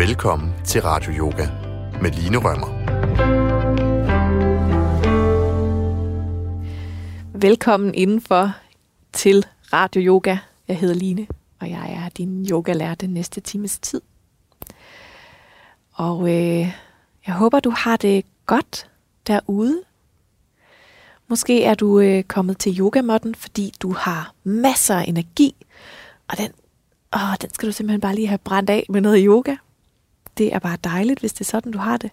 Velkommen til Radio Yoga med Line Rømmer. Velkommen indenfor til Radio Yoga. Jeg hedder Line, og jeg er din yogalærer den næste times tid. Og øh, jeg håber, du har det godt derude. Måske er du øh, kommet til yogamotten, fordi du har masser af energi, og den, åh, den skal du simpelthen bare lige have brændt af med noget yoga. Det er bare dejligt, hvis det er sådan, du har det.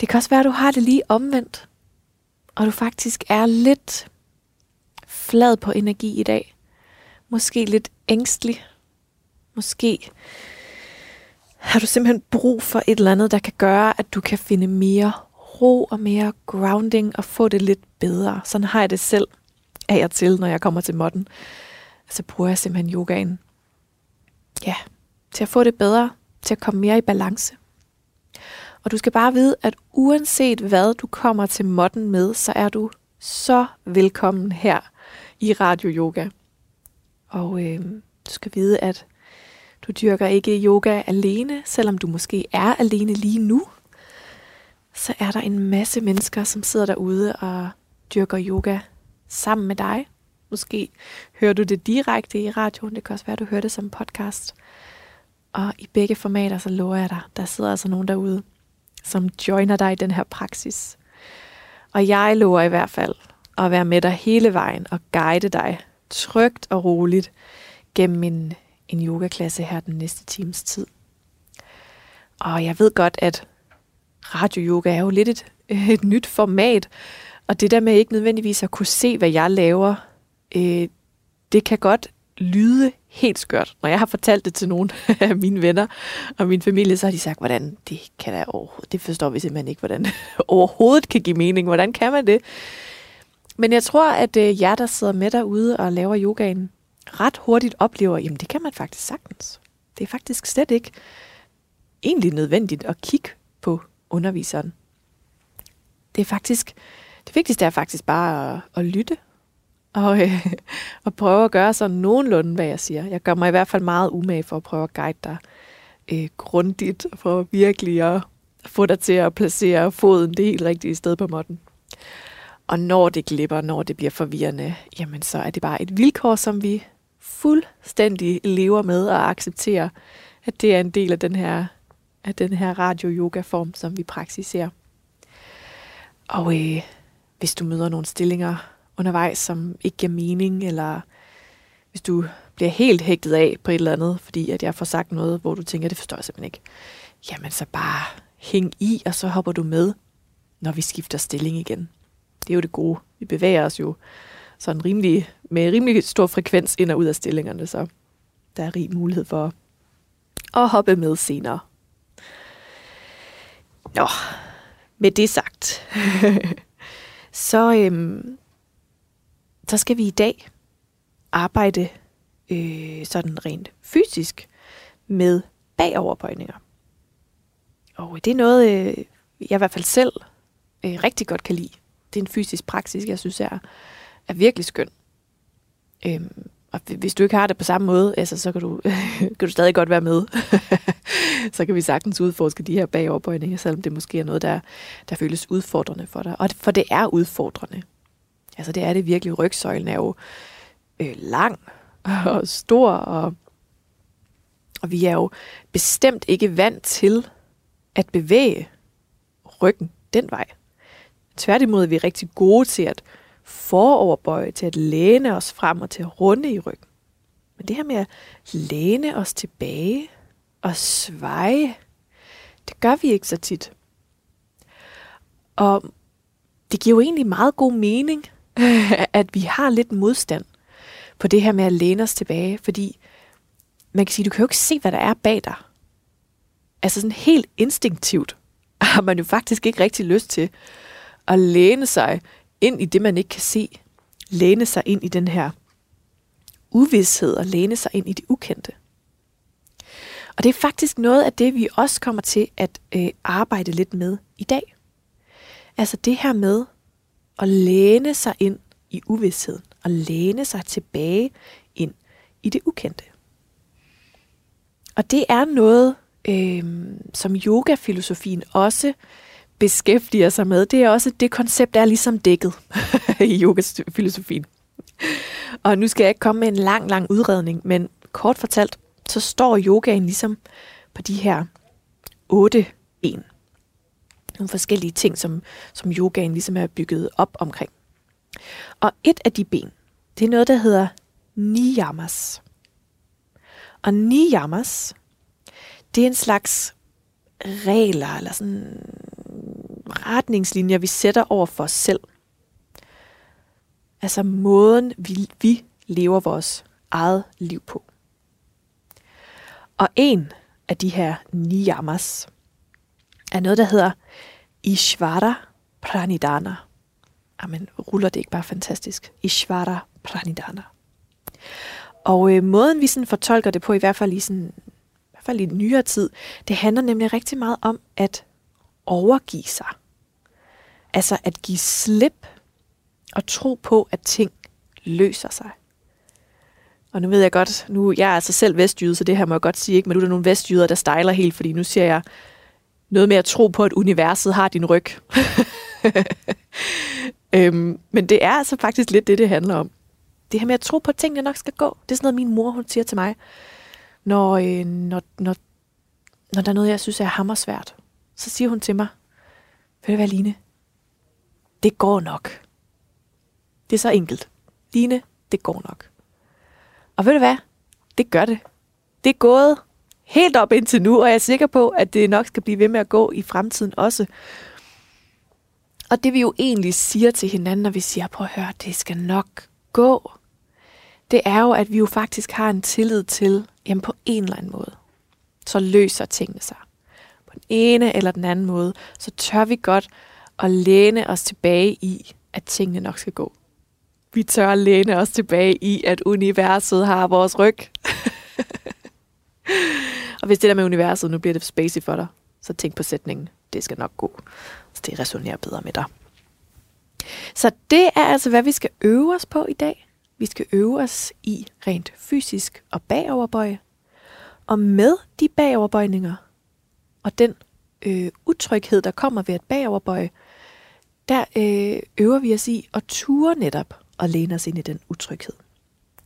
Det kan også være, at du har det lige omvendt, og du faktisk er lidt flad på energi i dag. Måske lidt ængstelig. Måske har du simpelthen brug for et eller andet, der kan gøre, at du kan finde mere ro og mere grounding og få det lidt bedre. Sådan har jeg det selv af og til, når jeg kommer til modden. Så bruger jeg simpelthen yogaen. Ja, til at få det bedre, til at komme mere i balance. Og du skal bare vide, at uanset hvad du kommer til modden med, så er du så velkommen her i Radio Yoga. Og øh, du skal vide, at du dyrker ikke yoga alene, selvom du måske er alene lige nu. Så er der en masse mennesker, som sidder derude og dyrker yoga sammen med dig. Måske hører du det direkte i radioen, det kan også være, at du hører det som podcast. Og i begge formater, så lover jeg dig, der sidder altså nogen derude, som joiner dig i den her praksis. Og jeg lover i hvert fald at være med dig hele vejen og guide dig trygt og roligt gennem en, en yogaklasse her den næste times tid. Og jeg ved godt, at radio-yoga er jo lidt et, et nyt format, og det der med ikke nødvendigvis at kunne se, hvad jeg laver, øh, det kan godt lyde helt skørt. Når jeg har fortalt det til nogle af mine venner og min familie, så har de sagt, hvordan det kan der overhovedet, det forstår vi simpelthen ikke, hvordan det overhovedet kan give mening. Hvordan kan man det? Men jeg tror, at øh, jer, der sidder med derude og laver yogaen, ret hurtigt oplever, jamen det kan man faktisk sagtens. Det er faktisk slet ikke egentlig nødvendigt at kigge på underviseren. Det er faktisk, det vigtigste er faktisk bare at, at lytte og, øh, og prøve at gøre sådan nogenlunde, hvad jeg siger. Jeg gør mig i hvert fald meget umage for at prøve at guide dig øh, grundigt, for virkelig at få dig til at placere foden det helt rigtige sted på måtten. Og når det glipper, når det bliver forvirrende, jamen så er det bare et vilkår, som vi fuldstændig lever med og accepterer, at det er en del af den her, af den her radio-yoga-form, som vi praktiserer. Og øh, hvis du møder nogle stillinger undervejs, som ikke giver mening, eller hvis du bliver helt hægtet af på et eller andet, fordi at jeg får sagt noget, hvor du tænker, det forstår jeg simpelthen ikke, jamen så bare hæng i, og så hopper du med, når vi skifter stilling igen. Det er jo det gode. Vi bevæger os jo sådan rimelig, med rimelig stor frekvens ind og ud af stillingerne, så der er rig mulighed for at hoppe med senere. Nå, med det sagt, så, øhm, så skal vi i dag arbejde øh, sådan rent fysisk med bagoverbøjninger. Og det er noget, øh, jeg i hvert fald selv øh, rigtig godt kan lide. Det er en fysisk praksis, jeg synes er, er virkelig skøn. Øhm, og hvis du ikke har det på samme måde, altså, så kan du, kan du stadig godt være med. så kan vi sagtens udforske de her bagoverbøjninger, selvom det måske er noget, der, der føles udfordrende for dig. Og for det er udfordrende. Altså det er det virkelig. Rygsøjlen er jo øh, lang og stor, og, og vi er jo bestemt ikke vant til at bevæge ryggen den vej. Tværtimod er vi rigtig gode til at foroverbøje, til at læne os frem og til at runde i ryggen. Men det her med at læne os tilbage og sveje, det gør vi ikke så tit. Og det giver jo egentlig meget god mening, at vi har lidt modstand på det her med at læne os tilbage, fordi man kan sige, du kan jo ikke se, hvad der er bag dig. Altså sådan helt instinktivt har man jo faktisk ikke rigtig lyst til at læne sig ind i det, man ikke kan se. Læne sig ind i den her uvidshed og læne sig ind i det ukendte. Og det er faktisk noget af det, vi også kommer til at øh, arbejde lidt med i dag. Altså det her med at læne sig ind i uvidsheden og læne sig tilbage ind i det ukendte. Og det er noget, øh, som yogafilosofien også beskæftiger sig med, det er også, det koncept er ligesom dækket i yogafilosofien. Og nu skal jeg ikke komme med en lang, lang udredning, men kort fortalt, så står yogaen ligesom på de her otte ben. Nogle forskellige ting, som, som yogaen ligesom er bygget op omkring. Og et af de ben, det er noget, der hedder niyamas. Og niyamas, det er en slags regler, eller sådan retningslinjer, vi sætter over for os selv. Altså måden, vi, vi lever vores eget liv på. Og en af de her niyamas er noget, der hedder Ishvara Pranidhana. Jamen, ruller det ikke bare fantastisk? Ishvara Pranidhana. Og øh, måden, vi sådan fortolker det på, i hvert fald i, sådan, i hvert fald i nyere tid, det handler nemlig rigtig meget om at overgive sig. Altså at give slip og tro på, at ting løser sig. Og nu ved jeg godt, nu jeg er altså selv vestjyde, så det her må jeg godt sige, ikke? men nu er der nogle vestjyder, der stejler helt, fordi nu siger jeg noget med at tro på, at universet har din ryg. øhm, men det er altså faktisk lidt det, det handler om. Det her med at tro på, at tingene nok skal gå. Det er sådan noget, min mor hun siger til mig, når, øh, når, når, når der er noget, jeg synes er hammersvært. Så siger hun til mig, ved du hvad, Line? Det går nok. Det er så enkelt. Line, det går nok. Og ved du hvad? Det gør det. Det er gået helt op indtil nu, og jeg er sikker på, at det nok skal blive ved med at gå i fremtiden også. Og det vi jo egentlig siger til hinanden, når vi siger, prøv at høre, det skal nok gå, det er jo, at vi jo faktisk har en tillid til, jamen på en eller anden måde, så løser tingene sig. På den ene eller den anden måde, så tør vi godt at læne os tilbage i, at tingene nok skal gå. Vi tør at læne os tilbage i, at universet har vores ryg. og hvis det der med universet, nu bliver det spacey for dig, så tænk på sætningen, det skal nok gå. Så det resonerer bedre med dig. Så det er altså, hvad vi skal øve os på i dag. Vi skal øve os i rent fysisk og bagoverbøje. Og med de bagoverbøjninger og den øh, utryghed, der kommer ved at bagoverbøje, der øh, øver vi os i at ture netop og læne os ind i den utryghed.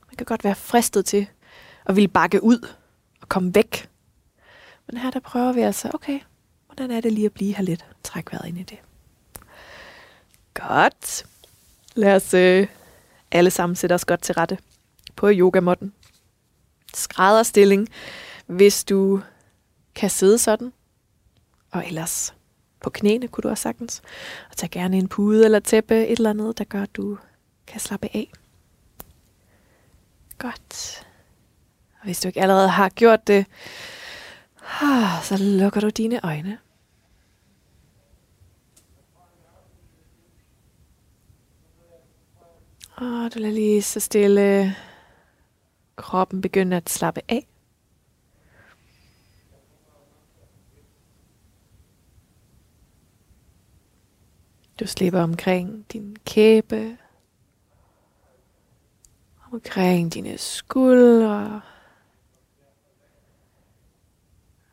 Man kan godt være fristet til at ville bakke ud og komme væk. Men her der prøver vi altså, okay, hvordan er det lige at blive her lidt? Træk vejret ind i det. Godt. Lad os øh, alle sammen sætte os godt til rette på yogamotten. Skrædderstilling, hvis du kan sidde sådan. Og ellers på knæene kunne du også sagtens. Og tag gerne en pude eller tæppe, et eller andet, der gør, at du kan slappe af. Godt. Og hvis du ikke allerede har gjort det, Ah, så lukker du dine øjne. Og du lader lige så stille kroppen begynde at slappe af. Du slipper omkring din kæbe, omkring dine skuldre,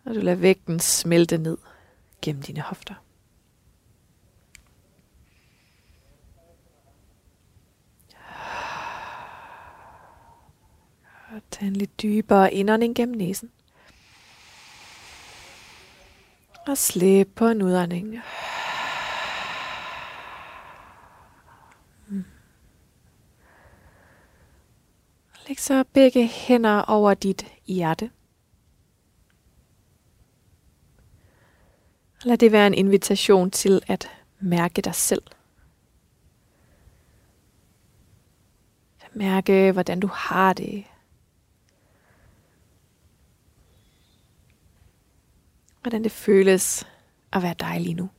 og du lader vægten smelte ned gennem dine hofter. Og tag en lidt dybere indånding gennem næsen. Og slip på en udånding. Mm. Læg så begge hænder over dit hjerte. Lad det være en invitation til at mærke dig selv. Mærke, hvordan du har det. Hvordan det føles at være dig lige nu.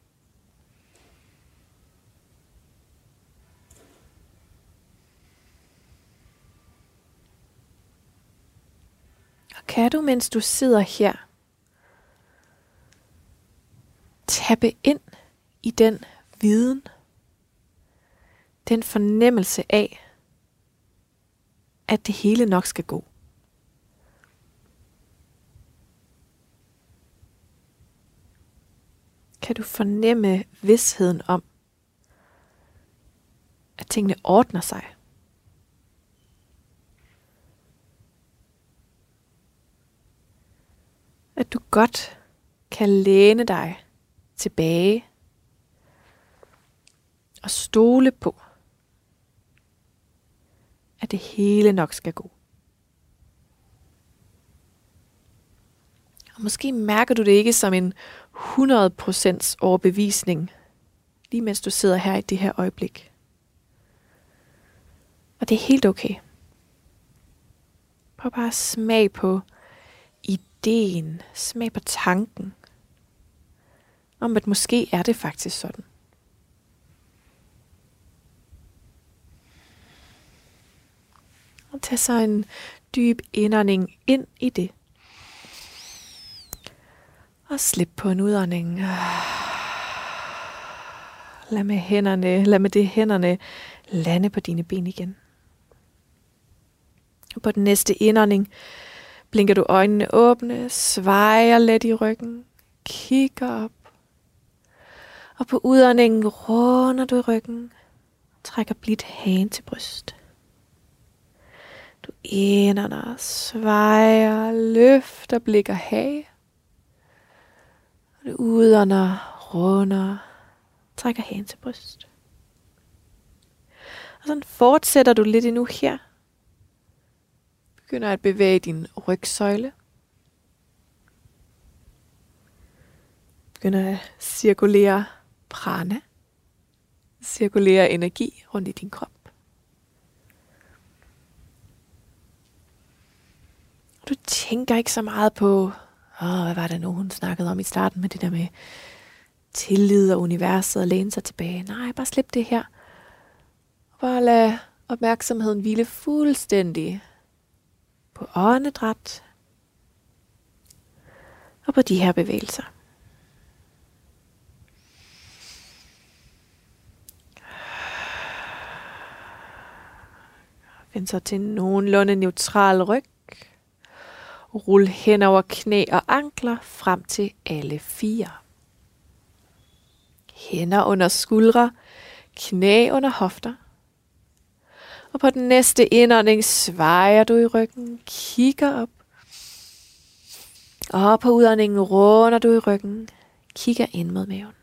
kan du, mens du sidder her, tappe ind i den viden, den fornemmelse af, at det hele nok skal gå. kan du fornemme vidsheden om, at tingene ordner sig. At du godt kan læne dig tilbage og stole på, at det hele nok skal gå. Og måske mærker du det ikke som en 100% overbevisning, lige mens du sidder her i det her øjeblik. Og det er helt okay. Prøv bare at smag på ideen, smag på tanken, om at måske er det faktisk sådan. Og tag så en dyb indånding ind i det. Og slip på en udånding. Lad med hænderne, lad med det hænderne lande på dine ben igen. Og på den næste indånding blinker du øjnene åbne, svejer let i ryggen, kigger op. Og på udåndingen runder du ryggen, trækker blidt hagen til bryst. Du indånder, svejer, løfter, blikker hage. Og du udånder, runder, trækker hagen til bryst. Og sådan fortsætter du lidt endnu her. Begynder at bevæge din rygsøjle. Begynder at cirkulere prana. Cirkulere energi rundt i din krop. Du tænker ikke så meget på, åh, hvad var det nu, hun snakkede om i starten med det der med tillid og universet og læne sig tilbage. Nej, bare slip det her. Bare lad opmærksomheden hvile fuldstændig på åndedræt og på de her bevægelser. Vend så til nogenlunde neutral ryg. Rul hen over knæ og ankler frem til alle fire. Hænder under skuldre, knæ under hofter. Og på den næste indånding svejer du i ryggen, kigger op. Og på udåndingen runder du i ryggen, kigger ind mod maven.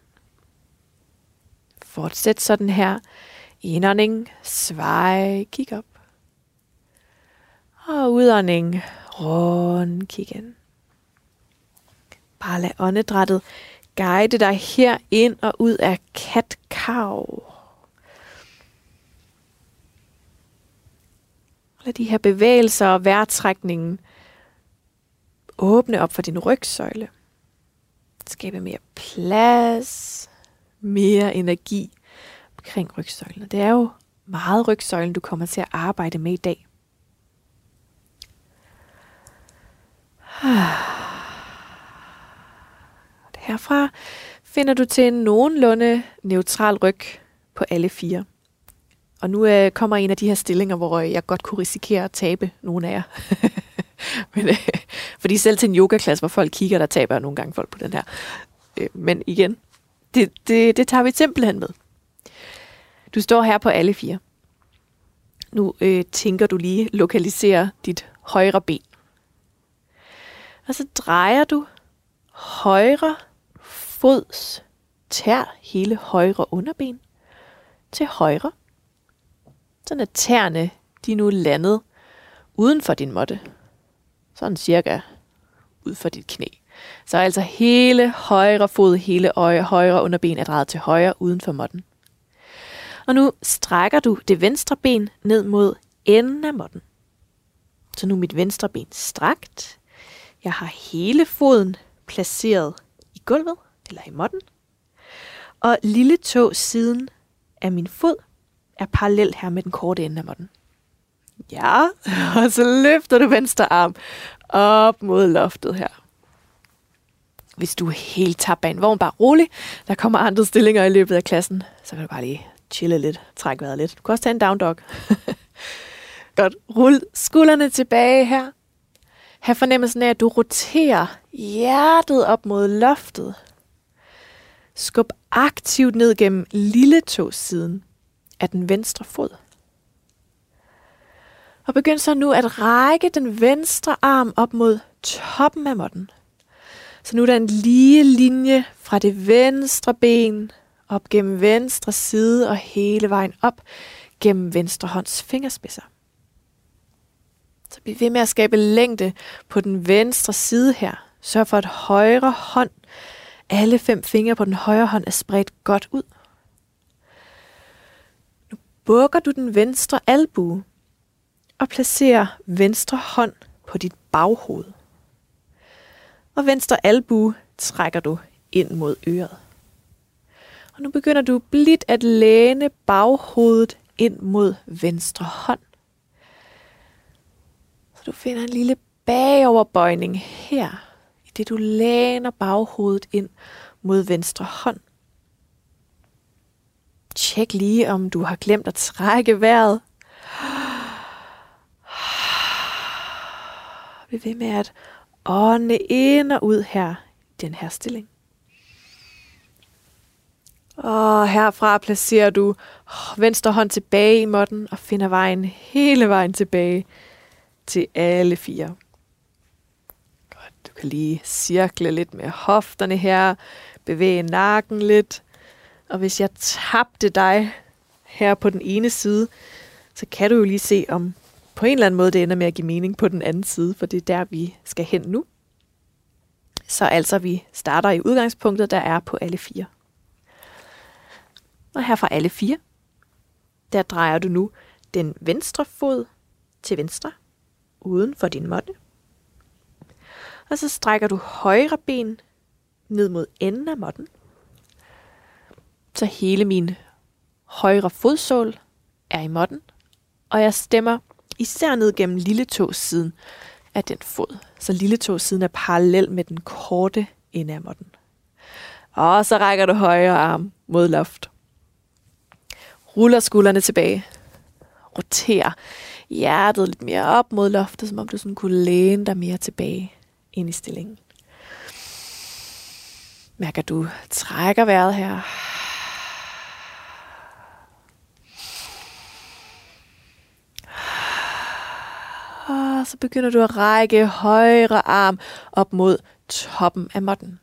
Fortsæt sådan her. Indånding, svej, kig op. Og udånding, rund, kig ind. Bare lad åndedrættet guide dig her ind og ud af katkav. Lad de her bevægelser og vejrtrækningen åbne op for din rygsøjle. Skabe mere plads, mere energi omkring rygsøjlen. Det er jo meget rygsøjlen, du kommer til at arbejde med i dag. Herfra finder du til en nogenlunde neutral ryg på alle fire. Og nu øh, kommer en af de her stillinger, hvor øh, jeg godt kunne risikere at tabe nogle af jer. men, øh, fordi selv til en yogaklasse, hvor folk kigger, der taber nogle gange folk på den her. Øh, men igen, det, det, det tager vi simpelthen med. Du står her på alle fire. Nu øh, tænker du lige lokalisere dit højre ben. Og så drejer du højre fods tær, hele højre underben, til højre. Sådan at tæerne, de er nu landet uden for din måtte. Sådan cirka ud for dit knæ. Så altså hele højre fod, hele øje, højre underben er drejet til højre uden for måtten. Og nu strækker du det venstre ben ned mod enden af måtten. Så nu er mit venstre ben strakt. Jeg har hele foden placeret i gulvet eller i måtten. Og lille tog siden af min fod er parallelt her med den korte ende af måtten. Ja, og så løfter du venstre arm op mod loftet her. Hvis du er helt tabt af en vogn, bare rolig. Der kommer andre stillinger i løbet af klassen. Så kan du bare lige chille lidt, trække vejret lidt. Du kan også tage en down dog. Godt. Rul skuldrene tilbage her have fornemmelsen af, at du roterer hjertet op mod loftet. Skub aktivt ned gennem lille siden af den venstre fod. Og begynd så nu at række den venstre arm op mod toppen af måtten. Så nu er der en lige linje fra det venstre ben op gennem venstre side og hele vejen op gennem venstre hånds fingerspidser. Så bliv ved med at skabe længde på den venstre side her. Sørg for, at højre hånd, alle fem fingre på den højre hånd er spredt godt ud. Nu bukker du den venstre albue og placerer venstre hånd på dit baghoved. Og venstre albue trækker du ind mod øret. Og nu begynder du blidt at læne baghovedet ind mod venstre hånd. Så du finder en lille bagoverbøjning her, i det du læner baghovedet ind mod venstre hånd. Tjek lige, om du har glemt at trække vejret. Vi ved med at ånde ind og ud her i den her stilling. Og herfra placerer du venstre hånd tilbage i måtten og finder vejen hele vejen tilbage til alle fire. Godt, du kan lige cirkle lidt med hofterne her, bevæge nakken lidt. Og hvis jeg tabte dig her på den ene side, så kan du jo lige se, om på en eller anden måde det ender med at give mening på den anden side, for det er der, vi skal hen nu. Så altså, vi starter i udgangspunktet, der er på alle fire. Og her fra alle fire, der drejer du nu den venstre fod til venstre, uden for din måtte. Og så strækker du højre ben ned mod enden af måtten. Så hele min højre fodsål er i måtten, og jeg stemmer især ned gennem lille siden af den fod. Så lille siden er parallel med den korte ende af måtten. Og så rækker du højre arm mod loft. Ruller skuldrene tilbage. Roterer hjertet lidt mere op mod loftet, som om du sådan kunne læne dig mere tilbage ind i stillingen. Mærk, at du trækker vejret her. Og så begynder du at række højre arm op mod toppen af måtten.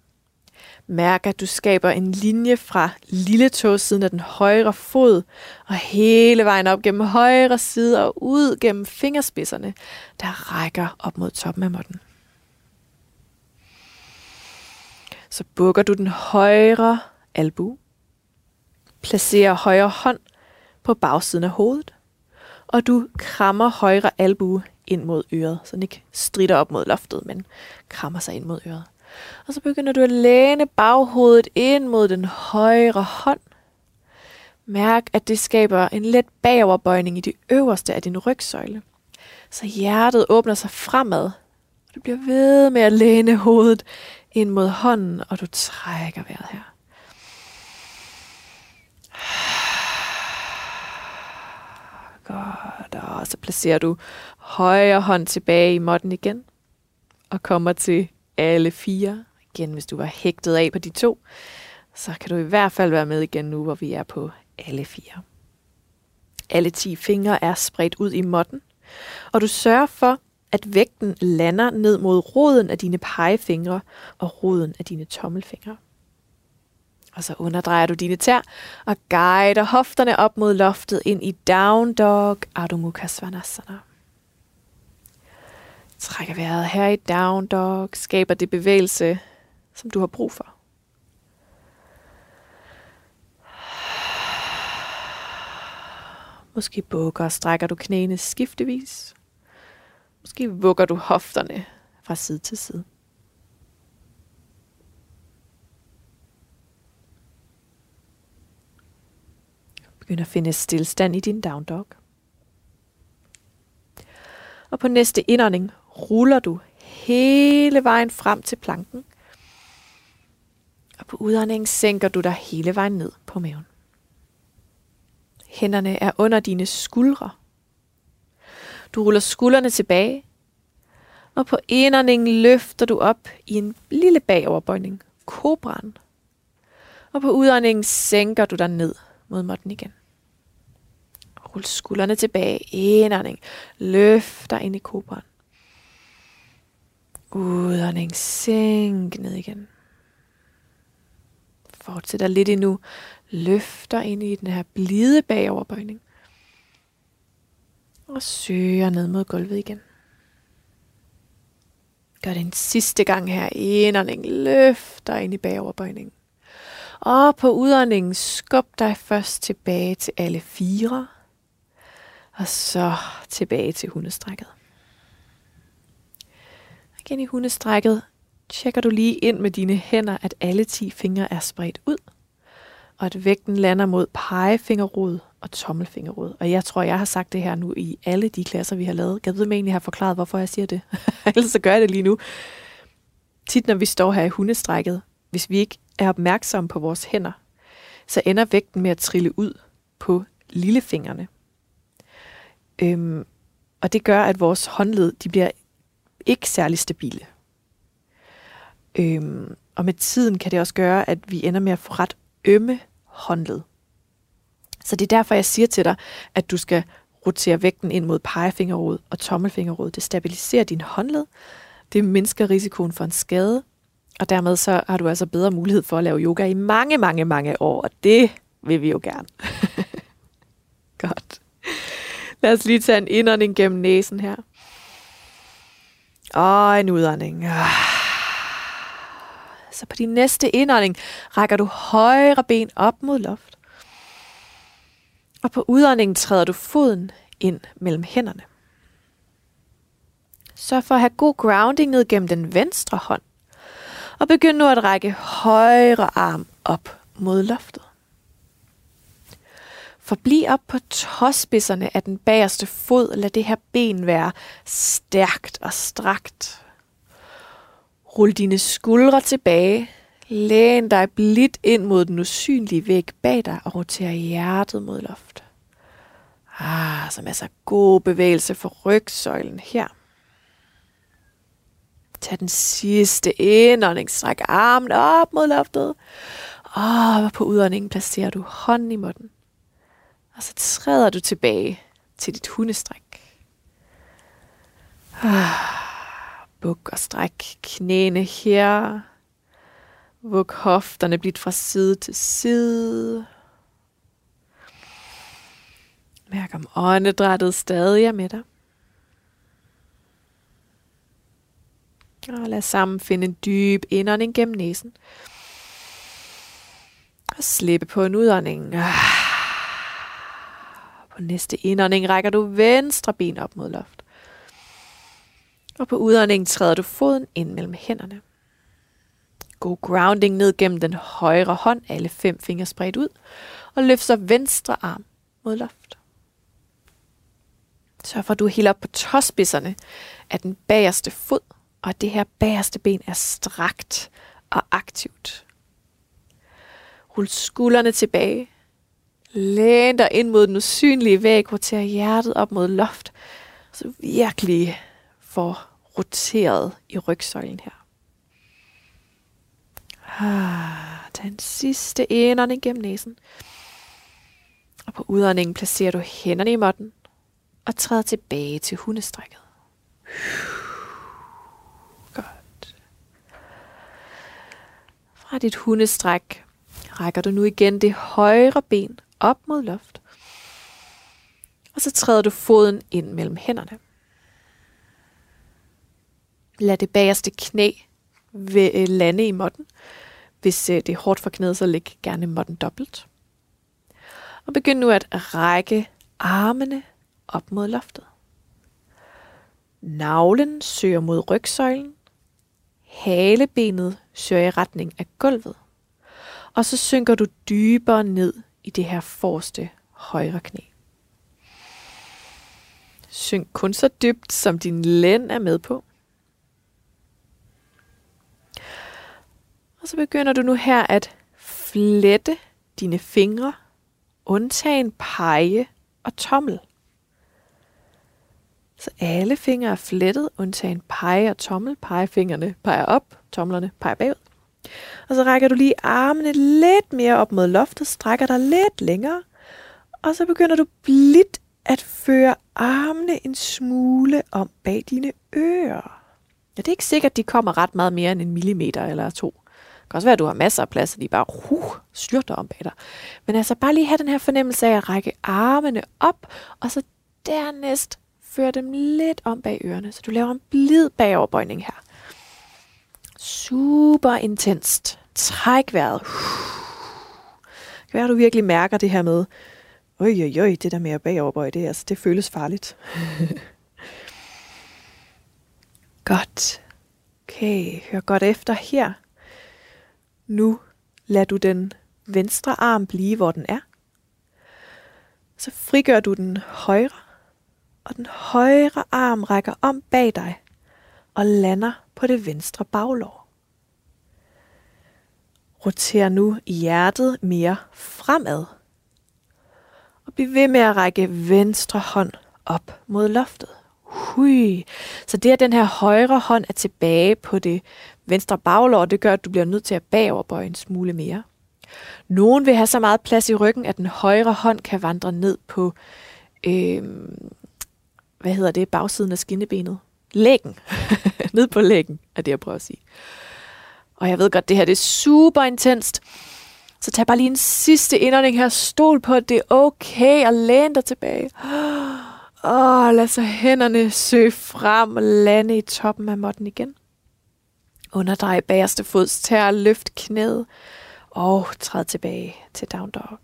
Mærk, at du skaber en linje fra lille siden af den højre fod, og hele vejen op gennem højre side og ud gennem fingerspidserne, der rækker op mod toppen af måtten. Så bukker du den højre albu, placerer højre hånd på bagsiden af hovedet, og du krammer højre albue ind mod øret, så den ikke strider op mod loftet, men krammer sig ind mod øret. Og så begynder du at læne baghovedet ind mod den højre hånd. Mærk, at det skaber en let bagoverbøjning i det øverste af din rygsøjle. Så hjertet åbner sig fremad. Og du bliver ved med at læne hovedet ind mod hånden, og du trækker vejret her. Godt, og så placerer du højre hånd tilbage i måtten igen, og kommer til alle fire. Igen, hvis du var hægtet af på de to, så kan du i hvert fald være med igen nu, hvor vi er på alle fire. Alle 10 fingre er spredt ud i måtten, og du sørger for, at vægten lander ned mod roden af dine pegefingre og roden af dine tommelfingre. Og så underdrejer du dine tær og guider hofterne op mod loftet ind i Down Dog Adho Mukha Svanasana. Trækker vejret her i down dog, skaber det bevægelse, som du har brug for. Måske bukker og strækker du knæene skiftevis. Måske vugger du hofterne fra side til side. Begynd at finde stillstand i din down dog. Og på næste indånding ruller du hele vejen frem til planken. Og på udåndingen sænker du dig hele vejen ned på maven. Hænderne er under dine skuldre. Du ruller skuldrene tilbage, og på indåndingen løfter du op i en lille bagoverbøjning, kobraen. Og på udåndingen sænker du dig ned mod måtten igen. Rul skuldrene tilbage. Indånding. Løft ind i kobran. Udånding. Sænk ned igen. Fortsætter lidt endnu. Løfter ind i den her blide bagoverbøjning. Og søger ned mod gulvet igen. Gør det en sidste gang her. Indånding. Løfter ind i bagoverbøjningen. Og på udåndingen skub dig først tilbage til alle fire. Og så tilbage til hundestrækket. Igen i hundestrækket tjekker du lige ind med dine hænder, at alle 10 fingre er spredt ud, og at vægten lander mod pegefingerrod og tommelfingerrod. Og jeg tror, jeg har sagt det her nu i alle de klasser, vi har lavet. Jeg ved, om jeg egentlig har forklaret, hvorfor jeg siger det. Ellers så gør jeg det lige nu. Tit, når vi står her i hundestrækket, hvis vi ikke er opmærksomme på vores hænder, så ender vægten med at trille ud på lillefingrene. Øhm, og det gør, at vores håndled de bliver ikke særlig stabile. Øhm, og med tiden kan det også gøre, at vi ender med at få ret ømme håndled. Så det er derfor, jeg siger til dig, at du skal rotere vægten ind mod pegefingerrod og tommelfingerrod. Det stabiliserer din håndled, det mindsker risikoen for en skade, og dermed så har du altså bedre mulighed for at lave yoga i mange, mange, mange år, og det vil vi jo gerne. Godt. Lad os lige tage en indånding gennem næsen her. Og en udånding. Ah. Så på din næste indånding rækker du højre ben op mod loft. Og på udåndingen træder du foden ind mellem hænderne. Så for at have god grounding ned gennem den venstre hånd. Og begynd nu at række højre arm op mod loftet. Forbliv op på tåspidserne af den bagerste fod. Lad det her ben være stærkt og strakt. Rul dine skuldre tilbage. Læn dig blidt ind mod den usynlige væg bag dig og roter hjertet mod loft. Ah, så masser af god bevægelse for rygsøjlen her. Tag den sidste indånding. Stræk armen op mod loftet. Og på udåndingen placerer du hånden i munden. Og så træder du tilbage til dit hundestræk. Ah, buk og stræk knæene her. Vug hofterne blidt fra side til side. Mærk om åndedrættet stadig er med dig. Og lad sammen finde en dyb indånding gennem næsen. Og slippe på en udånding. Ah. Og næste indånding rækker du venstre ben op mod loft. Og på udåndingen træder du foden ind mellem hænderne. God grounding ned gennem den højre hånd, alle fem fingre spredt ud, og løft så venstre arm mod loft. Så for, du helt op på tåspidserne af den bagerste fod, og det her bagerste ben er strakt og aktivt. Rul skuldrene tilbage. Læn dig ind mod den usynlige væg, roter hjertet op mod loft, så virkelig får roteret i rygsøjlen her. Ah, tag en sidste indånding gennem næsen. Og på udåndingen placerer du hænderne i måtten og træder tilbage til hundestrækket. Godt. Fra dit hundestræk rækker du nu igen det højre ben op mod loft. Og så træder du foden ind mellem hænderne. Lad det bagerste knæ øh, lande i måtten. Hvis øh, det er hårdt for knæet, så læg gerne måtten dobbelt. Og begynd nu at række armene op mod loftet. Navlen søger mod rygsøjlen. Halebenet søger i retning af gulvet. Og så synker du dybere ned i det her forreste højre knæ. Synk kun så dybt, som din lænd er med på. Og så begynder du nu her at flette dine fingre, undtagen pege og tommel. Så alle fingre er flettet, undtagen pege og tommel. Pegefingrene peger op, tomlerne peger bagud. Og så rækker du lige armene lidt mere op mod loftet, strækker dig lidt længere. Og så begynder du blidt at føre armene en smule om bag dine ører. Ja, det er ikke sikkert, at de kommer ret meget mere end en millimeter eller to. Det kan også være, at du har masser af plads, og de bare uh, styrter om bag dig. Men altså bare lige have den her fornemmelse af at række armene op, og så dernæst føre dem lidt om bag ørerne, så du laver en blid bagoverbøjning her. Super intenst. Træk vejret. Det kan være, du virkelig mærker det her med, øj, øj, øj, det der med at bagoverbøje, det, altså, det føles farligt. godt. Okay, hør godt efter her. Nu lader du den venstre arm blive, hvor den er. Så frigør du den højre, og den højre arm rækker om bag dig og lander på det venstre baglår. Roter nu hjertet mere fremad. Og bliv ved med at række venstre hånd op mod loftet. Hui. Så det, at den her højre hånd er tilbage på det venstre baglår, det gør, at du bliver nødt til at bagoverbøje en smule mere. Nogen vil have så meget plads i ryggen, at den højre hånd kan vandre ned på, øh, hvad hedder det, bagsiden af skinnebenet. Læggen. ned på læggen, er det, jeg prøver at sige. Og jeg ved godt, det her det er super intenst. Så tag bare lige en sidste indånding her. Stol på, at det er okay, og læn dig tilbage. Og lad så hænderne søge frem og lande i toppen af måtten igen. Underdrej bagerste fods tær, løft knæet og træd tilbage til down dog.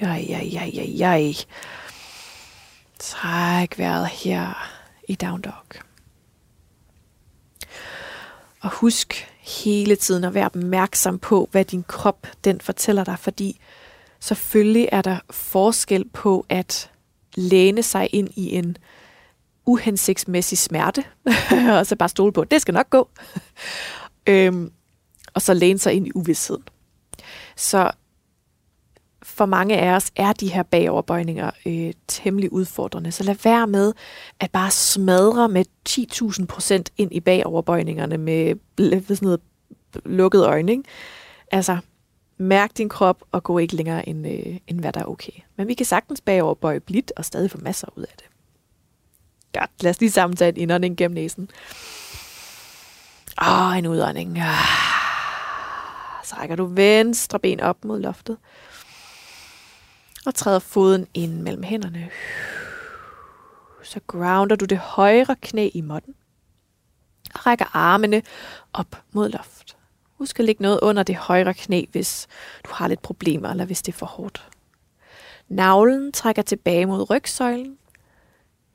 Ja, ja, ja, ja, ja. Træk vejret her i down dog. Og husk hele tiden at være opmærksom på, hvad din krop den fortæller dig, fordi selvfølgelig er der forskel på at læne sig ind i en uhensigtsmæssig smerte, og så bare stole på, at det skal nok gå, øhm, og så læne sig ind i uvidsheden. Så for mange af os er de her bagoverbøjninger øh, temmelig udfordrende. Så lad være med at bare smadre med 10.000 procent ind i bagoverbøjningerne med, med sådan noget lukket øjne. Ikke? Altså, mærk din krop og gå ikke længere end, øh, end hvad der er okay. Men vi kan sagtens bagoverbøje blidt og stadig få masser ud af det. Godt, lad os lige sammen tage en indånding gennem næsen. Og en udånding. Ah, så rækker du venstre ben op mod loftet og træder foden ind mellem hænderne. Så grounder du det højre knæ i måtten og rækker armene op mod loft. Husk at lægge noget under det højre knæ, hvis du har lidt problemer, eller hvis det er for hårdt. Navlen trækker tilbage mod rygsøjlen.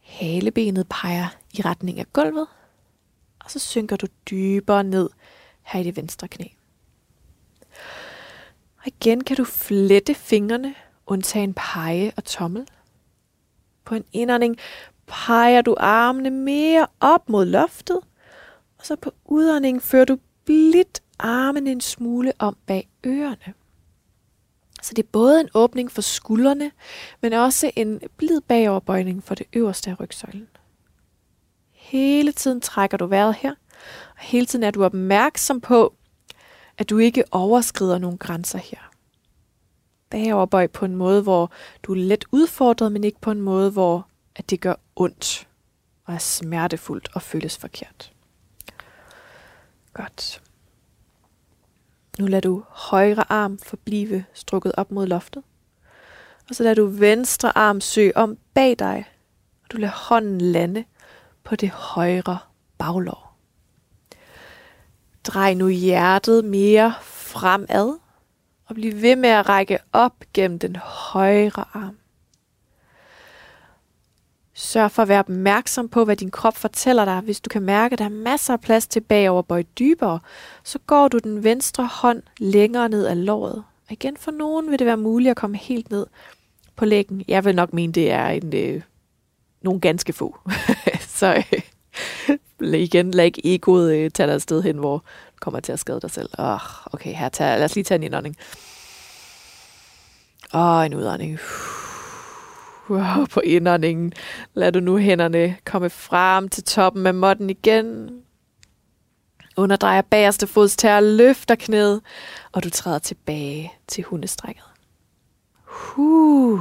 Halebenet peger i retning af gulvet. Og så synker du dybere ned her i det venstre knæ. Og igen kan du flette fingrene undtagen pege og tommel. På en indånding peger du armene mere op mod loftet, og så på udånding fører du blidt armene en smule om bag ørerne. Så det er både en åbning for skuldrene, men også en blid bagoverbøjning for det øverste af rygsøjlen. Hele tiden trækker du vejret her, og hele tiden er du opmærksom på, at du ikke overskrider nogle grænser her bagoverbøj på en måde, hvor du er let udfordret, men ikke på en måde, hvor at det gør ondt og er smertefuldt og føles forkert. Godt. Nu lader du højre arm forblive strukket op mod loftet. Og så lader du venstre arm søge om bag dig, og du lader hånden lande på det højre baglår. Drej nu hjertet mere fremad, og bliv ved med at række op gennem den højre arm. Sørg for at være opmærksom på, hvad din krop fortæller dig. Hvis du kan mærke, at der er masser af plads tilbage over bøj dybere, så går du den venstre hånd længere ned ad låret. Og igen for nogen vil det være muligt at komme helt ned på læggen. Jeg vil nok mene, det er en, øh, nogle ganske få. så øh, igen, lad ikke egoet øh, tage dig et sted hen, hvor kommer til at skade dig selv. Oh, okay, her tag, lad os lige tage en indånding. Og en udånding. Wow, på indåndingen. Lad du nu hænderne komme frem til toppen af måtten igen. Underdrejer bagerste fodstær, løfter knæet, og du træder tilbage til hundestrækket. Huh.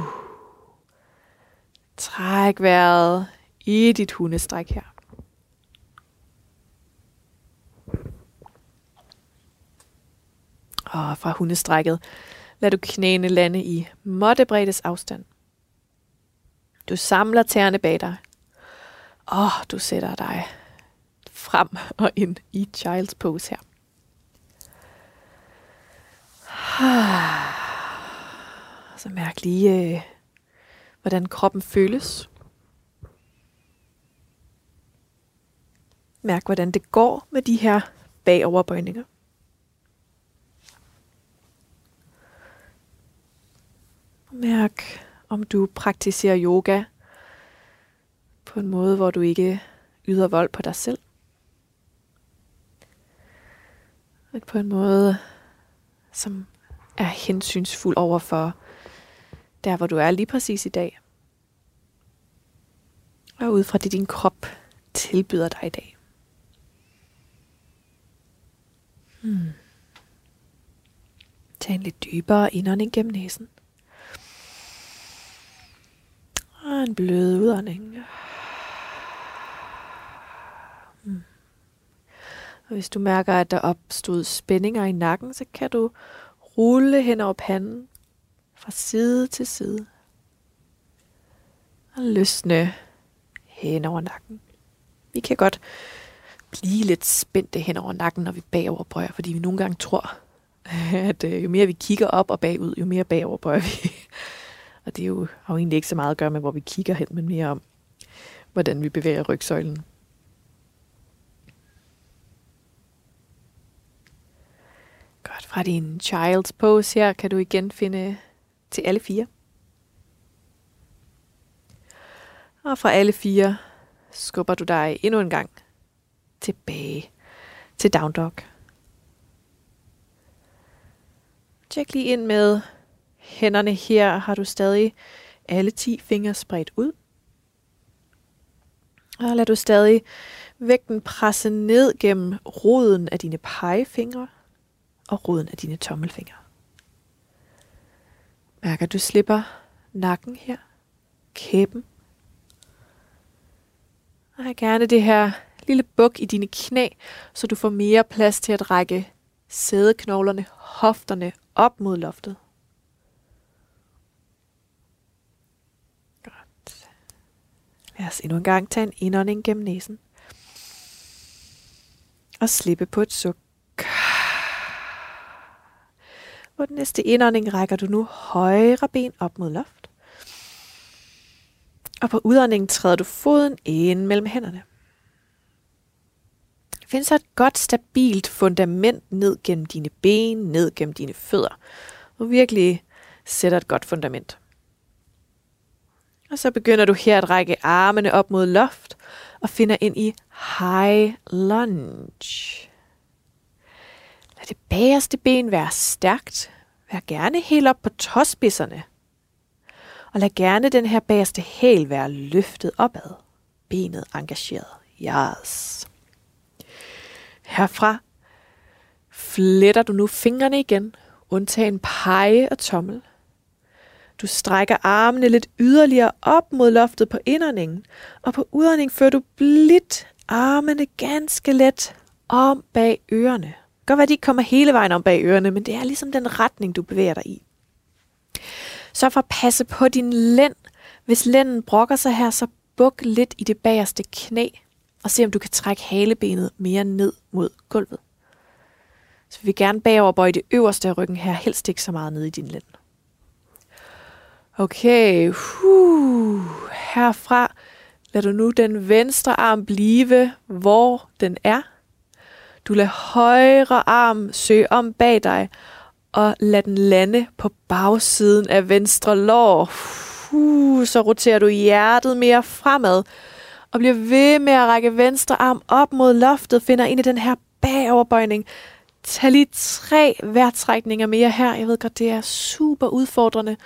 Træk vejret i dit hundestræk her. Og fra hundestrækket lad du knæene lande i måttebreddes afstand. Du samler tæerne bag dig. Og du sætter dig frem og ind i child's pose her. Så mærk lige, øh, hvordan kroppen føles. Mærk, hvordan det går med de her bagoverbøjninger. Mærk, om du praktiserer yoga på en måde, hvor du ikke yder vold på dig selv. Men på en måde, som er hensynsfuld over for der, hvor du er lige præcis i dag. Og ud fra det, din krop tilbyder dig i dag. Hmm. Tag en lidt dybere indånding gennem næsen. Og en blød udånding. Mm. Og hvis du mærker, at der opstod spændinger i nakken, så kan du rulle hen over panden fra side til side. Og løsne hen over nakken. Vi kan godt blive lidt spændte hen over nakken, når vi bagover bøjer, fordi vi nogle gange tror, at øh, jo mere vi kigger op og bagud, jo mere bagover bøjer vi og det er jo, har jo egentlig ikke så meget at gøre med, hvor vi kigger hen, men mere om, hvordan vi bevæger rygsøjlen. Godt, fra din child's pose her kan du igen finde til alle fire. Og fra alle fire skubber du dig endnu en gang tilbage til down dog. Tjek lige ind med hænderne her. Har du stadig alle 10 fingre spredt ud. Og lad du stadig vægten presse ned gennem roden af dine pegefingre og roden af dine tommelfingre. Mærker du slipper nakken her, kæben. Og har gerne det her lille buk i dine knæ, så du får mere plads til at række sædeknoglerne, hofterne op mod loftet. Lad os endnu en gang tage en indånding gennem næsen. Og slippe på et suk. På den næste indånding rækker du nu højre ben op mod loft. Og på udåndingen træder du foden ind mellem hænderne. Find så et godt, stabilt fundament ned gennem dine ben, ned gennem dine fødder. Og virkelig sætter et godt fundament. Og så begynder du her at række armene op mod loft og finder ind i high lunge. Lad det bagerste ben være stærkt. Vær gerne helt op på tåspidserne. Og lad gerne den her bagerste hæl være løftet opad. Benet engageret. Yes. Herfra fletter du nu fingrene igen, undtagen pege og tommel. Du strækker armene lidt yderligere op mod loftet på indåndingen, og på udåndingen fører du blidt armene ganske let om bag ørerne. Godt være, de ikke kommer hele vejen om bag ørerne, men det er ligesom den retning, du bevæger dig i. Så for at passe på din lænd. Hvis lænden brokker sig her, så buk lidt i det bagerste knæ, og se om du kan trække halebenet mere ned mod gulvet. Så vi vil gerne bagover bøje det øverste af ryggen her, helst ikke så meget ned i din lænd. Okay, huh. herfra lad du nu den venstre arm blive, hvor den er. Du lader højre arm søge om bag dig, og lad den lande på bagsiden af venstre lår. Uh, så roterer du hjertet mere fremad, og bliver ved med at række venstre arm op mod loftet, finder ind i den her bagoverbøjning. Tag lige tre vejrtrækninger mere her. Jeg ved godt, det er super udfordrende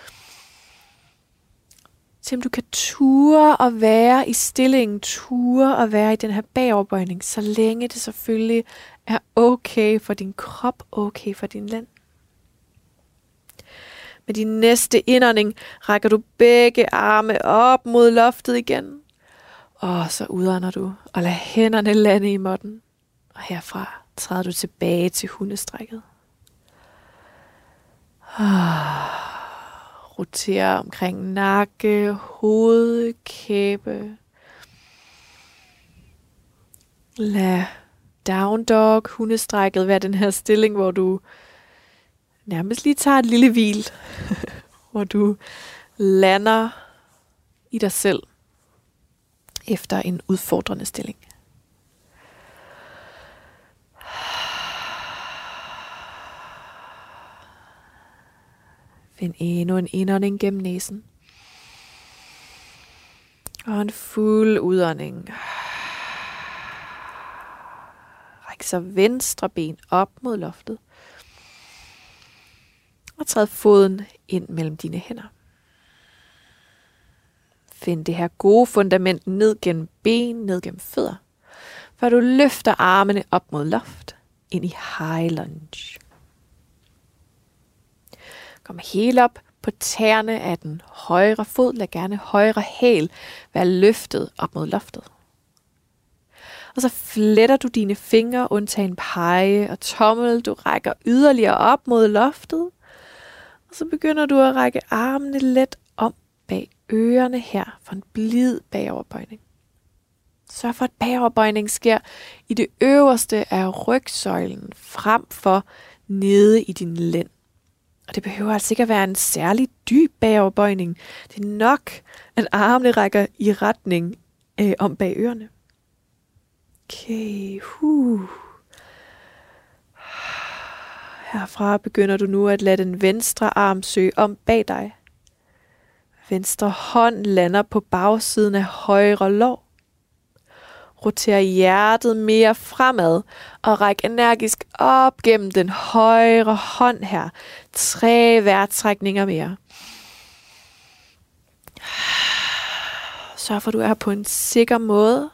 til om du kan ture og være i stillingen, ture og være i den her bagoverbøjning, så længe det selvfølgelig er okay for din krop, okay for din lænd. Med din næste indånding rækker du begge arme op mod loftet igen. Og så udånder du og lader hænderne lande i måtten. Og herfra træder du tilbage til hundestrækket. Ah rotere omkring nakke, hoved, kæbe. Lad down dog, hundestrækket, være den her stilling, hvor du nærmest lige tager et lille hvil, hvor du lander i dig selv efter en udfordrende stilling. Find endnu en indånding gennem næsen. Og en fuld udånding. Ræk så venstre ben op mod loftet. Og træd foden ind mellem dine hænder. Find det her gode fundament ned gennem ben, ned gennem fødder. Før du løfter armene op mod loft ind i high lunge. Kom helt op på tæerne af den højre fod. Lad gerne højre hæl være løftet op mod loftet. Og så fletter du dine fingre, undtagen pege og tommel. Du rækker yderligere op mod loftet. Og så begynder du at række armene let om bag ørerne her for en blid bagoverbøjning. Sørg for, at bagoverbøjning sker i det øverste af rygsøjlen, frem for nede i din lænd. Og det behøver altså ikke at være en særlig dyb bagoverbøjning. Det er nok, at armene rækker i retning øh, om bag ørerne. Okay, huh. Herfra begynder du nu at lade den venstre arm søge om bag dig. Venstre hånd lander på bagsiden af højre lår. Roter hjertet mere fremad og ræk energisk op gennem den højre hånd her. Tre vejrtrækninger mere. Sørg for, at du er på en sikker måde.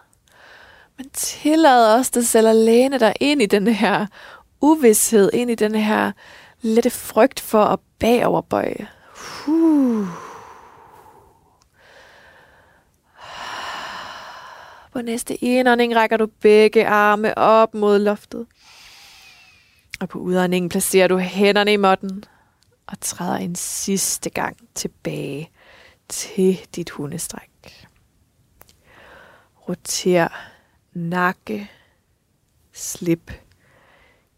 Men tillad også dig selv at læne dig ind i den her uvidshed, ind i den her lette frygt for at bagoverbøje. Uh. På næste indånding rækker du begge arme op mod loftet. Og på udåndingen placerer du hænderne i måtten og træder en sidste gang tilbage til dit hundestræk. Roter nakke, slip,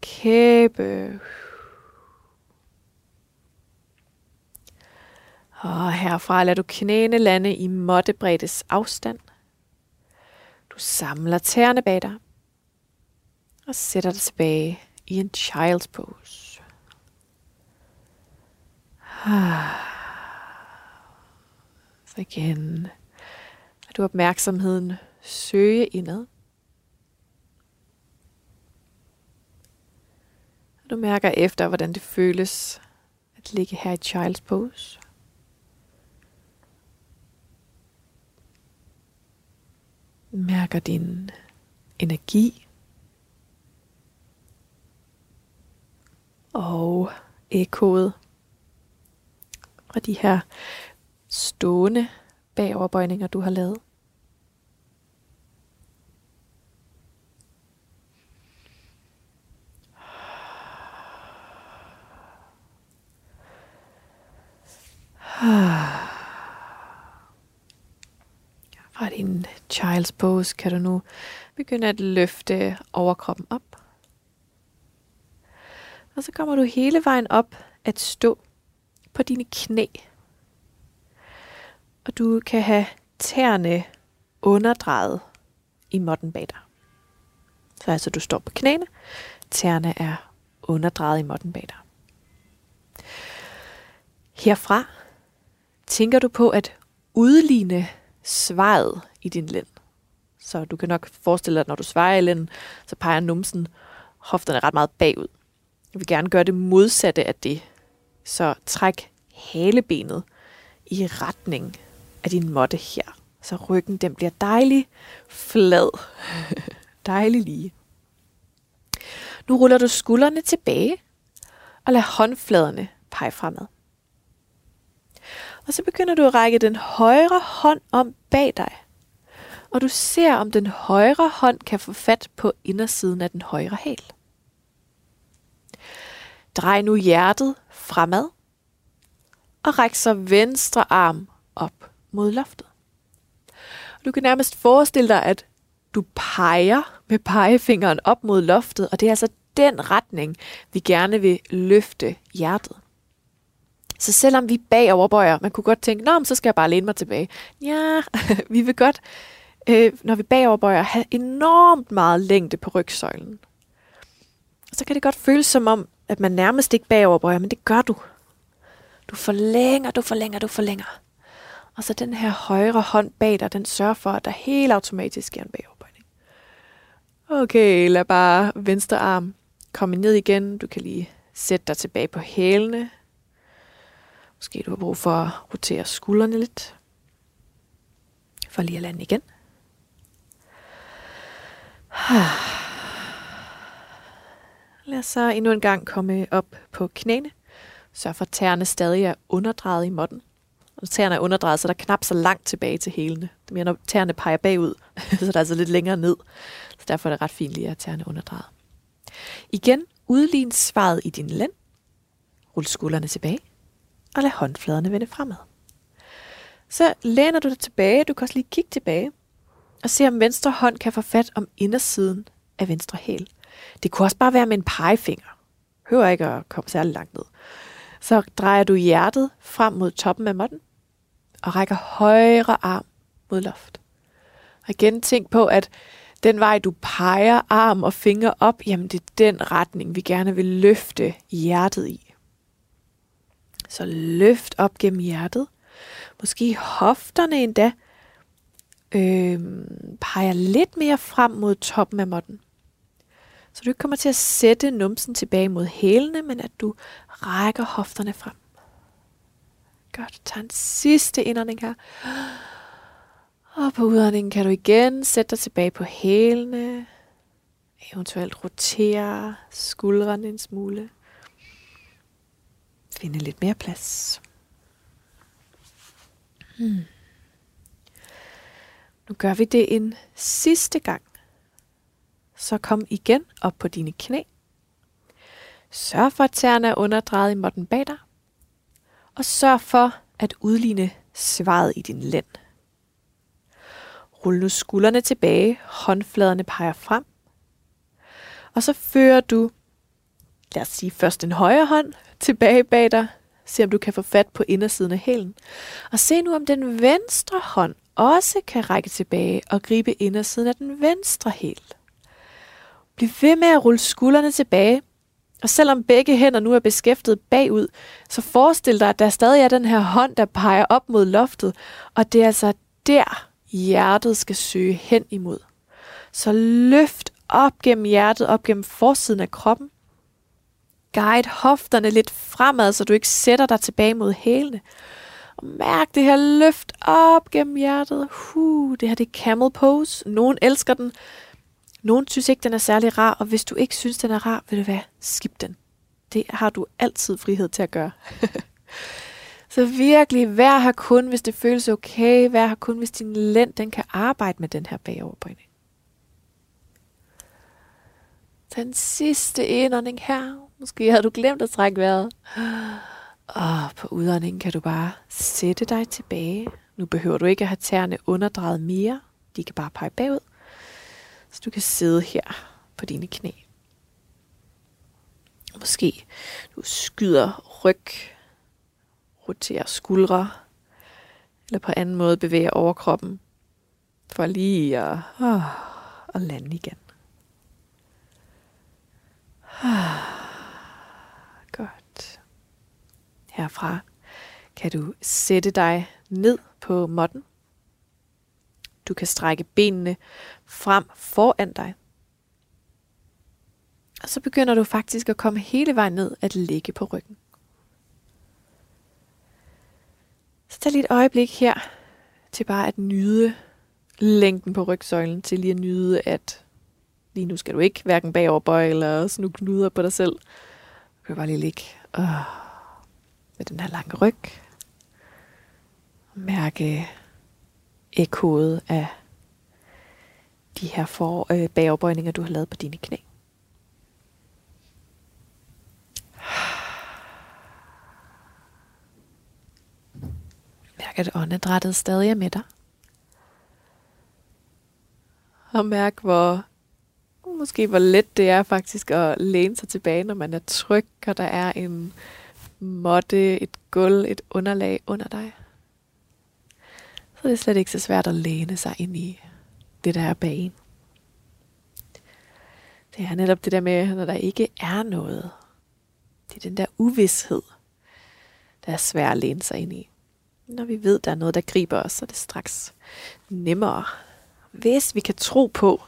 kæbe. Og herfra lader du knæene lande i måttebreddes afstand. Du samler tæerne bag dig og sætter dig tilbage i en child's pose. Ah. Så igen lader du opmærksomheden søge indad. Du mærker efter, hvordan det føles at ligge her i child's pose. Mærker din energi. Og ekkoet fra de her stående bagoverbøjninger, du har lavet. Ah. Fra din child's pose kan du nu begynde at løfte overkroppen op. Og så kommer du hele vejen op at stå på dine knæ. Og du kan have tæerne underdrejet i måtten bag dig. Så altså du står på knæene, tæerne er underdrejet i måtten bag dig. Herfra tænker du på at udligne svaret i din lænd. Så du kan nok forestille dig, at når du svarer i lænden, så peger numsen hofterne ret meget bagud. Jeg vil gerne gøre det modsatte af det. Så træk halebenet i retning af din måtte her. Så ryggen den bliver dejlig flad. dejlig lige. Nu ruller du skuldrene tilbage og lad håndfladerne pege fremad. Og så begynder du at række den højre hånd om bag dig. Og du ser, om den højre hånd kan få fat på indersiden af den højre hæl. Drej nu hjertet fremad og ræk så venstre arm op mod loftet. Og Du kan nærmest forestille dig, at du peger med pegefingeren op mod loftet, og det er altså den retning, vi gerne vil løfte hjertet. Så selvom vi bagoverbøjer, man kunne godt tænke, Nå, så skal jeg bare læne mig tilbage. Ja, vi vil godt, øh, når vi bagoverbøjer, have enormt meget længde på rygsøjlen. Så kan det godt føles som om, at man nærmest ikke bagoverbøjer, men det gør du. Du forlænger, du forlænger, du forlænger. Og så den her højre hånd bag dig, den sørger for, at der helt automatisk sker en bagoverbøjning. Okay, lad bare venstre arm komme ned igen. Du kan lige sætte dig tilbage på hælene. Måske du har brug for at rotere skuldrene lidt. For lige at lande igen. Lad os så endnu en gang komme op på knæene. Sørg for, at tæerne stadig er underdrejet i måtten. Og tæerne er underdrejet, så der knap så langt tilbage til hælene. Det mere, når tæerne peger bagud, så der er altså lidt længere ned. Så derfor er det ret fint lige at tæerne underdrejet. Igen, udlign svaret i din lænd. Rul skuldrene tilbage, og lad håndfladerne vende fremad. Så læner du dig tilbage, du kan også lige kigge tilbage, og se om venstre hånd kan få fat om indersiden af venstre hæl. Det kunne også bare være med en pegefinger. Hører ikke at komme særlig langt ned. Så drejer du hjertet frem mod toppen af måtten, og rækker højre arm mod loft. Og igen tænk på, at den vej, du peger arm og finger op, jamen det er den retning, vi gerne vil løfte hjertet i. Så løft op gennem hjertet. Måske hofterne endda øh, peger lidt mere frem mod toppen af måtten. Så du ikke kommer til at sætte numsen tilbage mod hælene, men at du rækker hofterne frem. Godt. Tag en sidste indånding her. Og på udåndingen kan du igen sætte dig tilbage på hælene. Eventuelt rotere skuldrene en smule. Finde lidt mere plads. Hmm. Nu gør vi det en sidste gang. Så kom igen op på dine knæ. Sørg for, at tæerne er underdrejet i måtten bag dig. Og sørg for at udligne svaret i din lænd. Rul nu skuldrene tilbage, håndfladerne peger frem. Og så fører du, lad os sige først en højre hånd tilbage bag dig. Se om du kan få fat på indersiden af hælen. Og se nu om den venstre hånd også kan række tilbage og gribe indersiden af den venstre hæl. Bliv ved med at rulle skuldrene tilbage, og selvom begge hænder nu er beskæftiget bagud, så forestil dig, at der stadig er den her hånd, der peger op mod loftet, og det er altså der, hjertet skal søge hen imod. Så løft op gennem hjertet, op gennem forsiden af kroppen. Guide hofterne lidt fremad, så du ikke sætter dig tilbage mod hælene. Og mærk det her løft op gennem hjertet. Huh, det her det er camel pose. Nogen elsker den. Nogen synes ikke, den er særlig rar, og hvis du ikke synes, den er rar, vil du være, skip den. Det har du altid frihed til at gøre. Så virkelig, vær her kun, hvis det føles okay. Vær her kun, hvis din lænd den kan arbejde med den her bagoverbøjning. Den sidste indånding her. Måske havde du glemt at trække vejret. Og på udåndingen kan du bare sætte dig tilbage. Nu behøver du ikke at have tæerne underdrejet mere. De kan bare pege bagud. Så du kan sidde her på dine knæ. Måske du skyder ryg roterer skuldre, eller på anden måde bevæger overkroppen, for lige at, åh, at lande igen. Ah. Herfra kan du sætte dig ned på måtten. Du kan strække benene frem foran dig. Og så begynder du faktisk at komme hele vejen ned at ligge på ryggen. Så tag lige et øjeblik her til bare at nyde længden på rygsøjlen, til lige at nyde, at lige nu skal du ikke hverken bagover bøje eller snu knuder på dig selv. Du kan bare lige ligge øh, med den her lange ryg. Mærke ekkoet af de her for, øh, bagopbøjninger, du har lavet på dine knæ. Mærk, at åndedrættet stadig er med dig. Og mærk, hvor måske hvor let det er faktisk at læne sig tilbage, når man er tryg, og der er en måtte, et gulv, et underlag under dig. Så det er slet ikke så svært at læne sig ind i det, der er bag Det er netop det der med, når der ikke er noget. Det er den der uvidshed, der er svær at læne sig ind i. Når vi ved, der er noget, der griber os, så er det straks nemmere. Hvis vi kan tro på,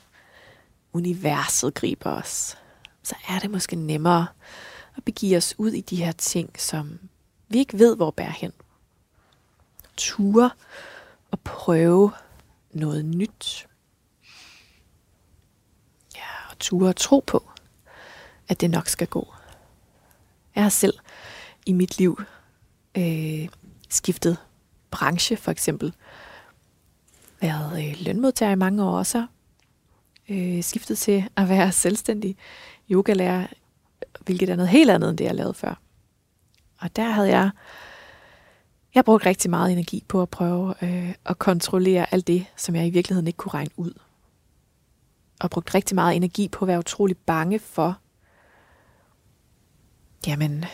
universet griber os, så er det måske nemmere at begive os ud i de her ting, som vi ikke ved, hvor bærer hen. Ture og prøve noget nyt. Ja, og ture og tro på, at det nok skal gå. Jeg har selv i mit liv øh, skiftet branche, for eksempel. Været øh, lønmodtager i mange år, og så øh, skiftet til at være selvstændig yogalærer, hvilket er noget helt andet end det, jeg lavede før. Og der havde jeg, jeg brugte rigtig meget energi på at prøve øh, at kontrollere alt det, som jeg i virkeligheden ikke kunne regne ud. Og brugte rigtig meget energi på at være utrolig bange for, jamen,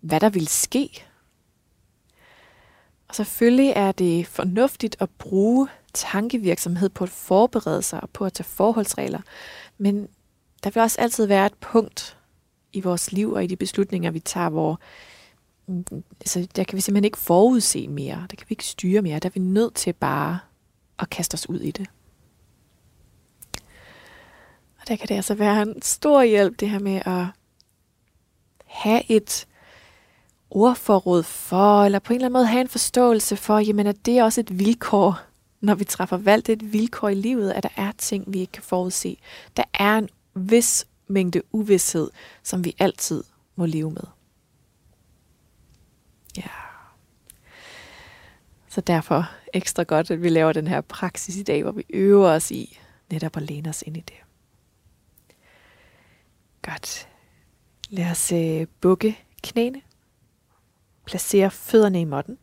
hvad der ville ske. Og selvfølgelig er det fornuftigt at bruge tankevirksomhed på at forberede sig og på at tage forholdsregler. Men der vil også altid være et punkt i vores liv og i de beslutninger, vi tager, hvor mm, altså, der kan vi simpelthen ikke forudse mere. Der kan vi ikke styre mere. Der er vi nødt til bare at kaste os ud i det. Og der kan det altså være en stor hjælp, det her med at have et ordforråd for, eller på en eller anden måde have en forståelse for, jamen at det er også et vilkår når vi træffer valg, det er et vilkår i livet, at der er ting, vi ikke kan forudse. Der er en vis mængde uvidshed, som vi altid må leve med. Ja. Så derfor ekstra godt, at vi laver den her praksis i dag, hvor vi øver os i netop at læne os ind i det. Godt. Lad os øh, bukke knæene. Placere fødderne i måtten.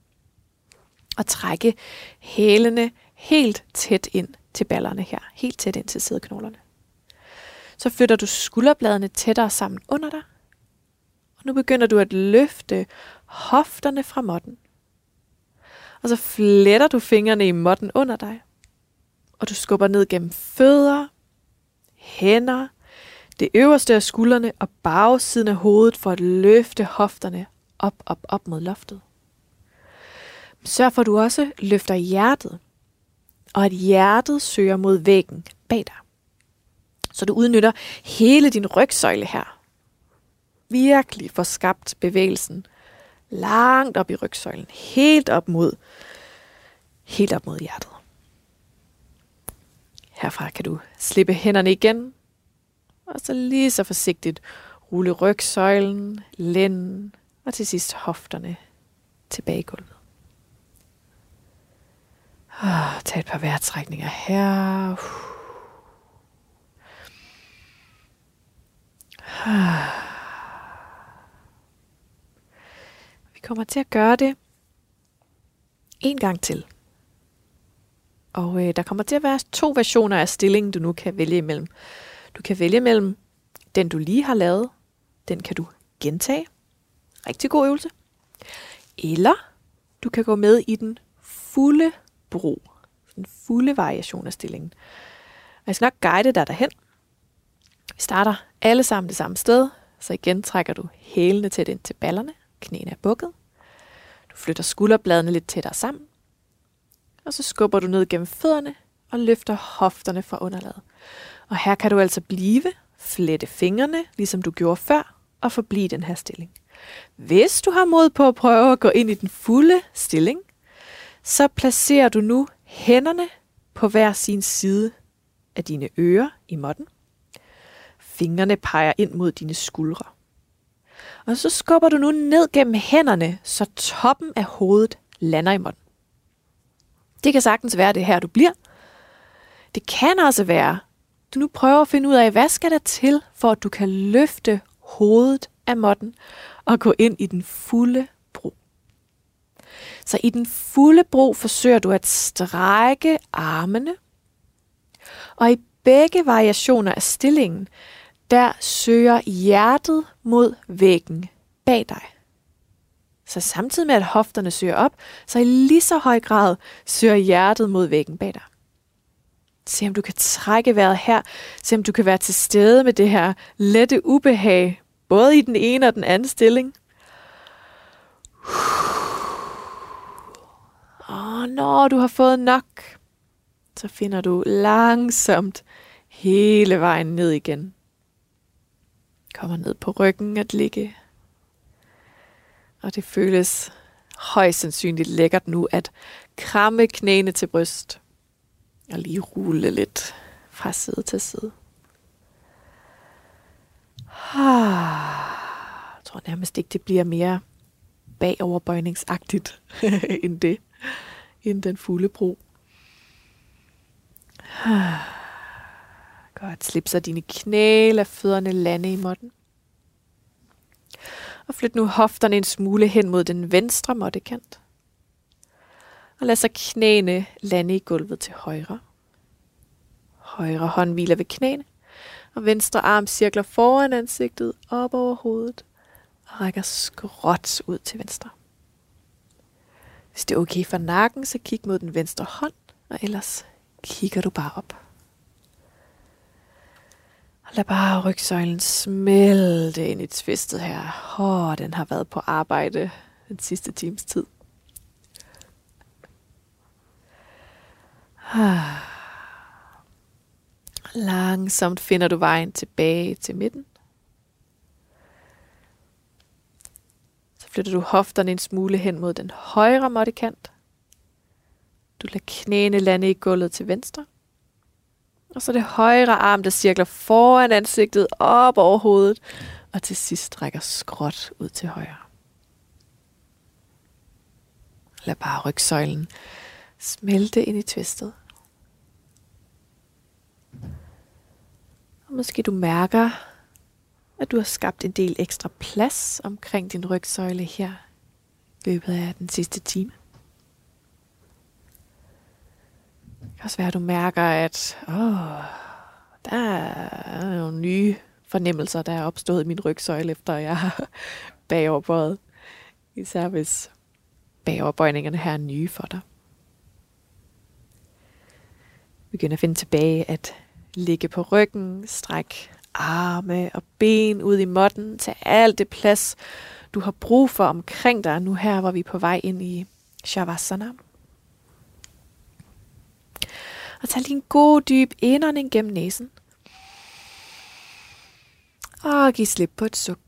Og trække hælene helt tæt ind til ballerne her. Helt tæt ind til sædeknoglerne. Så flytter du skulderbladene tættere sammen under dig. Og nu begynder du at løfte hofterne fra måtten. Og så fletter du fingrene i måtten under dig. Og du skubber ned gennem fødder, hænder, det øverste af skuldrene og bagsiden af hovedet for at løfte hofterne op, op, op mod loftet. Sørg for, at du også løfter hjertet og at hjertet søger mod væggen bag dig. Så du udnytter hele din rygsøjle her. Virkelig får skabt bevægelsen langt op i rygsøjlen, helt op mod, helt op mod hjertet. Herfra kan du slippe hænderne igen, og så lige så forsigtigt rulle rygsøjlen, lænden og til sidst hofterne tilbage i gulvet. Ah, tag et par vejrtrækninger her. Vi kommer til at gøre det en gang til. Og øh, der kommer til at være to versioner af stillingen, du nu kan vælge imellem. Du kan vælge mellem den, du lige har lavet. Den kan du gentage. Rigtig god øvelse. Eller du kan gå med i den fulde bro. Den fulde variation af stillingen. Og jeg skal nok guide dig derhen. Vi starter alle sammen det samme sted, så igen trækker du hælene tæt ind til ballerne, knæene er bukket. Du flytter skulderbladene lidt tættere sammen. Og så skubber du ned gennem fødderne og løfter hofterne fra underlaget. Og her kan du altså blive, flette fingrene, ligesom du gjorde før, og forblive den her stilling. Hvis du har mod på at prøve at gå ind i den fulde stilling, så placerer du nu hænderne på hver sin side af dine ører i måtten. Fingrene peger ind mod dine skuldre. Og så skubber du nu ned gennem hænderne, så toppen af hovedet lander i måtten. Det kan sagtens være det her, du bliver. Det kan også være, du nu prøver at finde ud af, hvad skal der til, for at du kan løfte hovedet af måtten og gå ind i den fulde bro. Så i den fulde bro forsøger du at strække armene, og i begge variationer af stillingen, der søger hjertet mod væggen bag dig. Så samtidig med at hofterne søger op, så i lige så høj grad søger hjertet mod væggen bag dig. Se om du kan trække vejret her. Se om du kan være til stede med det her lette ubehag, både i den ene og den anden stilling. Og når du har fået nok, så finder du langsomt hele vejen ned igen. Kommer ned på ryggen at ligge. Og det føles højst sandsynligt lækkert nu at kramme knæene til bryst og lige rulle lidt fra side til side. Jeg tror nærmest ikke, det bliver mere bagoverbøjningsagtigt end det, end den fulde bro. Godt, slip så dine knæ, lad fødderne lande i måtten. Og flyt nu hofterne en smule hen mod den venstre måttekant. Og lad så knæene lande i gulvet til højre. Højre hånd hviler ved knæene, og venstre arm cirkler foran ansigtet op over hovedet og rækker skråt ud til venstre. Hvis det er okay for nakken, så kig mod den venstre hånd, og ellers kigger du bare op. Og lad bare rygsøjlen smelte ind i tvistet her. Åh, oh, den har været på arbejde den sidste times tid. Ah. Langsomt finder du vejen tilbage til midten. Så flytter du hofterne en smule hen mod den højre måttekant. Du lader knæene lande i gulvet til venstre. Og så det højre arm, der cirkler foran ansigtet op over hovedet, og til sidst strækker skråt ud til højre. Lad bare rygsøjlen smelte ind i tvistet. Og måske du mærker, at du har skabt en del ekstra plads omkring din rygsøjle her i løbet af den sidste time. Det kan også være, at du mærker, at åh, der er nogle nye fornemmelser, der er opstået i min rygsøjle, efter jeg har bagoverbøjet. Især hvis bagoverbøjningerne her er nye for dig. Begynd at finde tilbage at ligge på ryggen, stræk arme og ben ud i måtten, tag alt det plads, du har brug for omkring dig, nu her, hvor vi er på vej ind i Shavasana. Og tag lige en god dyb indånding gennem næsen. Og giv slip på et suk.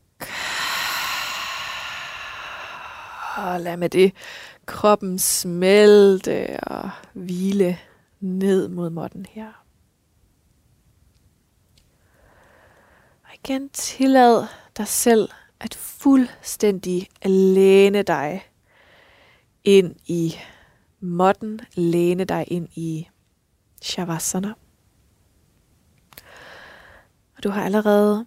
Og lad med det kroppen smelte og hvile ned mod måtten her. igen tillad dig selv at fuldstændig læne dig ind i måtten, læne dig ind i Shavasana. Og du har allerede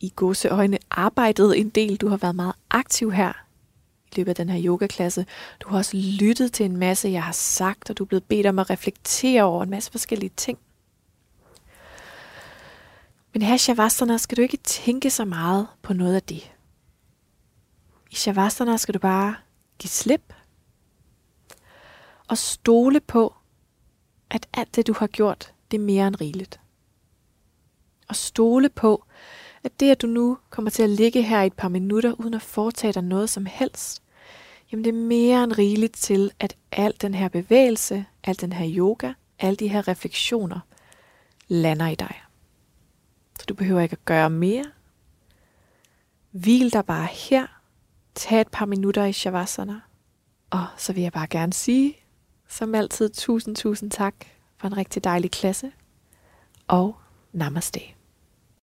i gåseøjne arbejdet en del. Du har været meget aktiv her i løbet af den her yogaklasse. Du har også lyttet til en masse, jeg har sagt, og du er blevet bedt om at reflektere over en masse forskellige ting. Men her i Shavasana skal du ikke tænke så meget på noget af det. I Shavasana skal du bare give slip og stole på, at alt det, du har gjort, det er mere end rigeligt. Og stole på, at det, at du nu kommer til at ligge her i et par minutter, uden at foretage dig noget som helst, jamen det er mere end rigeligt til, at al den her bevægelse, al den her yoga, alle de her refleksioner lander i dig. Så du behøver ikke at gøre mere. Hvil dig bare her. Tag et par minutter i Shavasana. Og så vil jeg bare gerne sige, som altid, tusind, tusind tak for en rigtig dejlig klasse. Og namaste.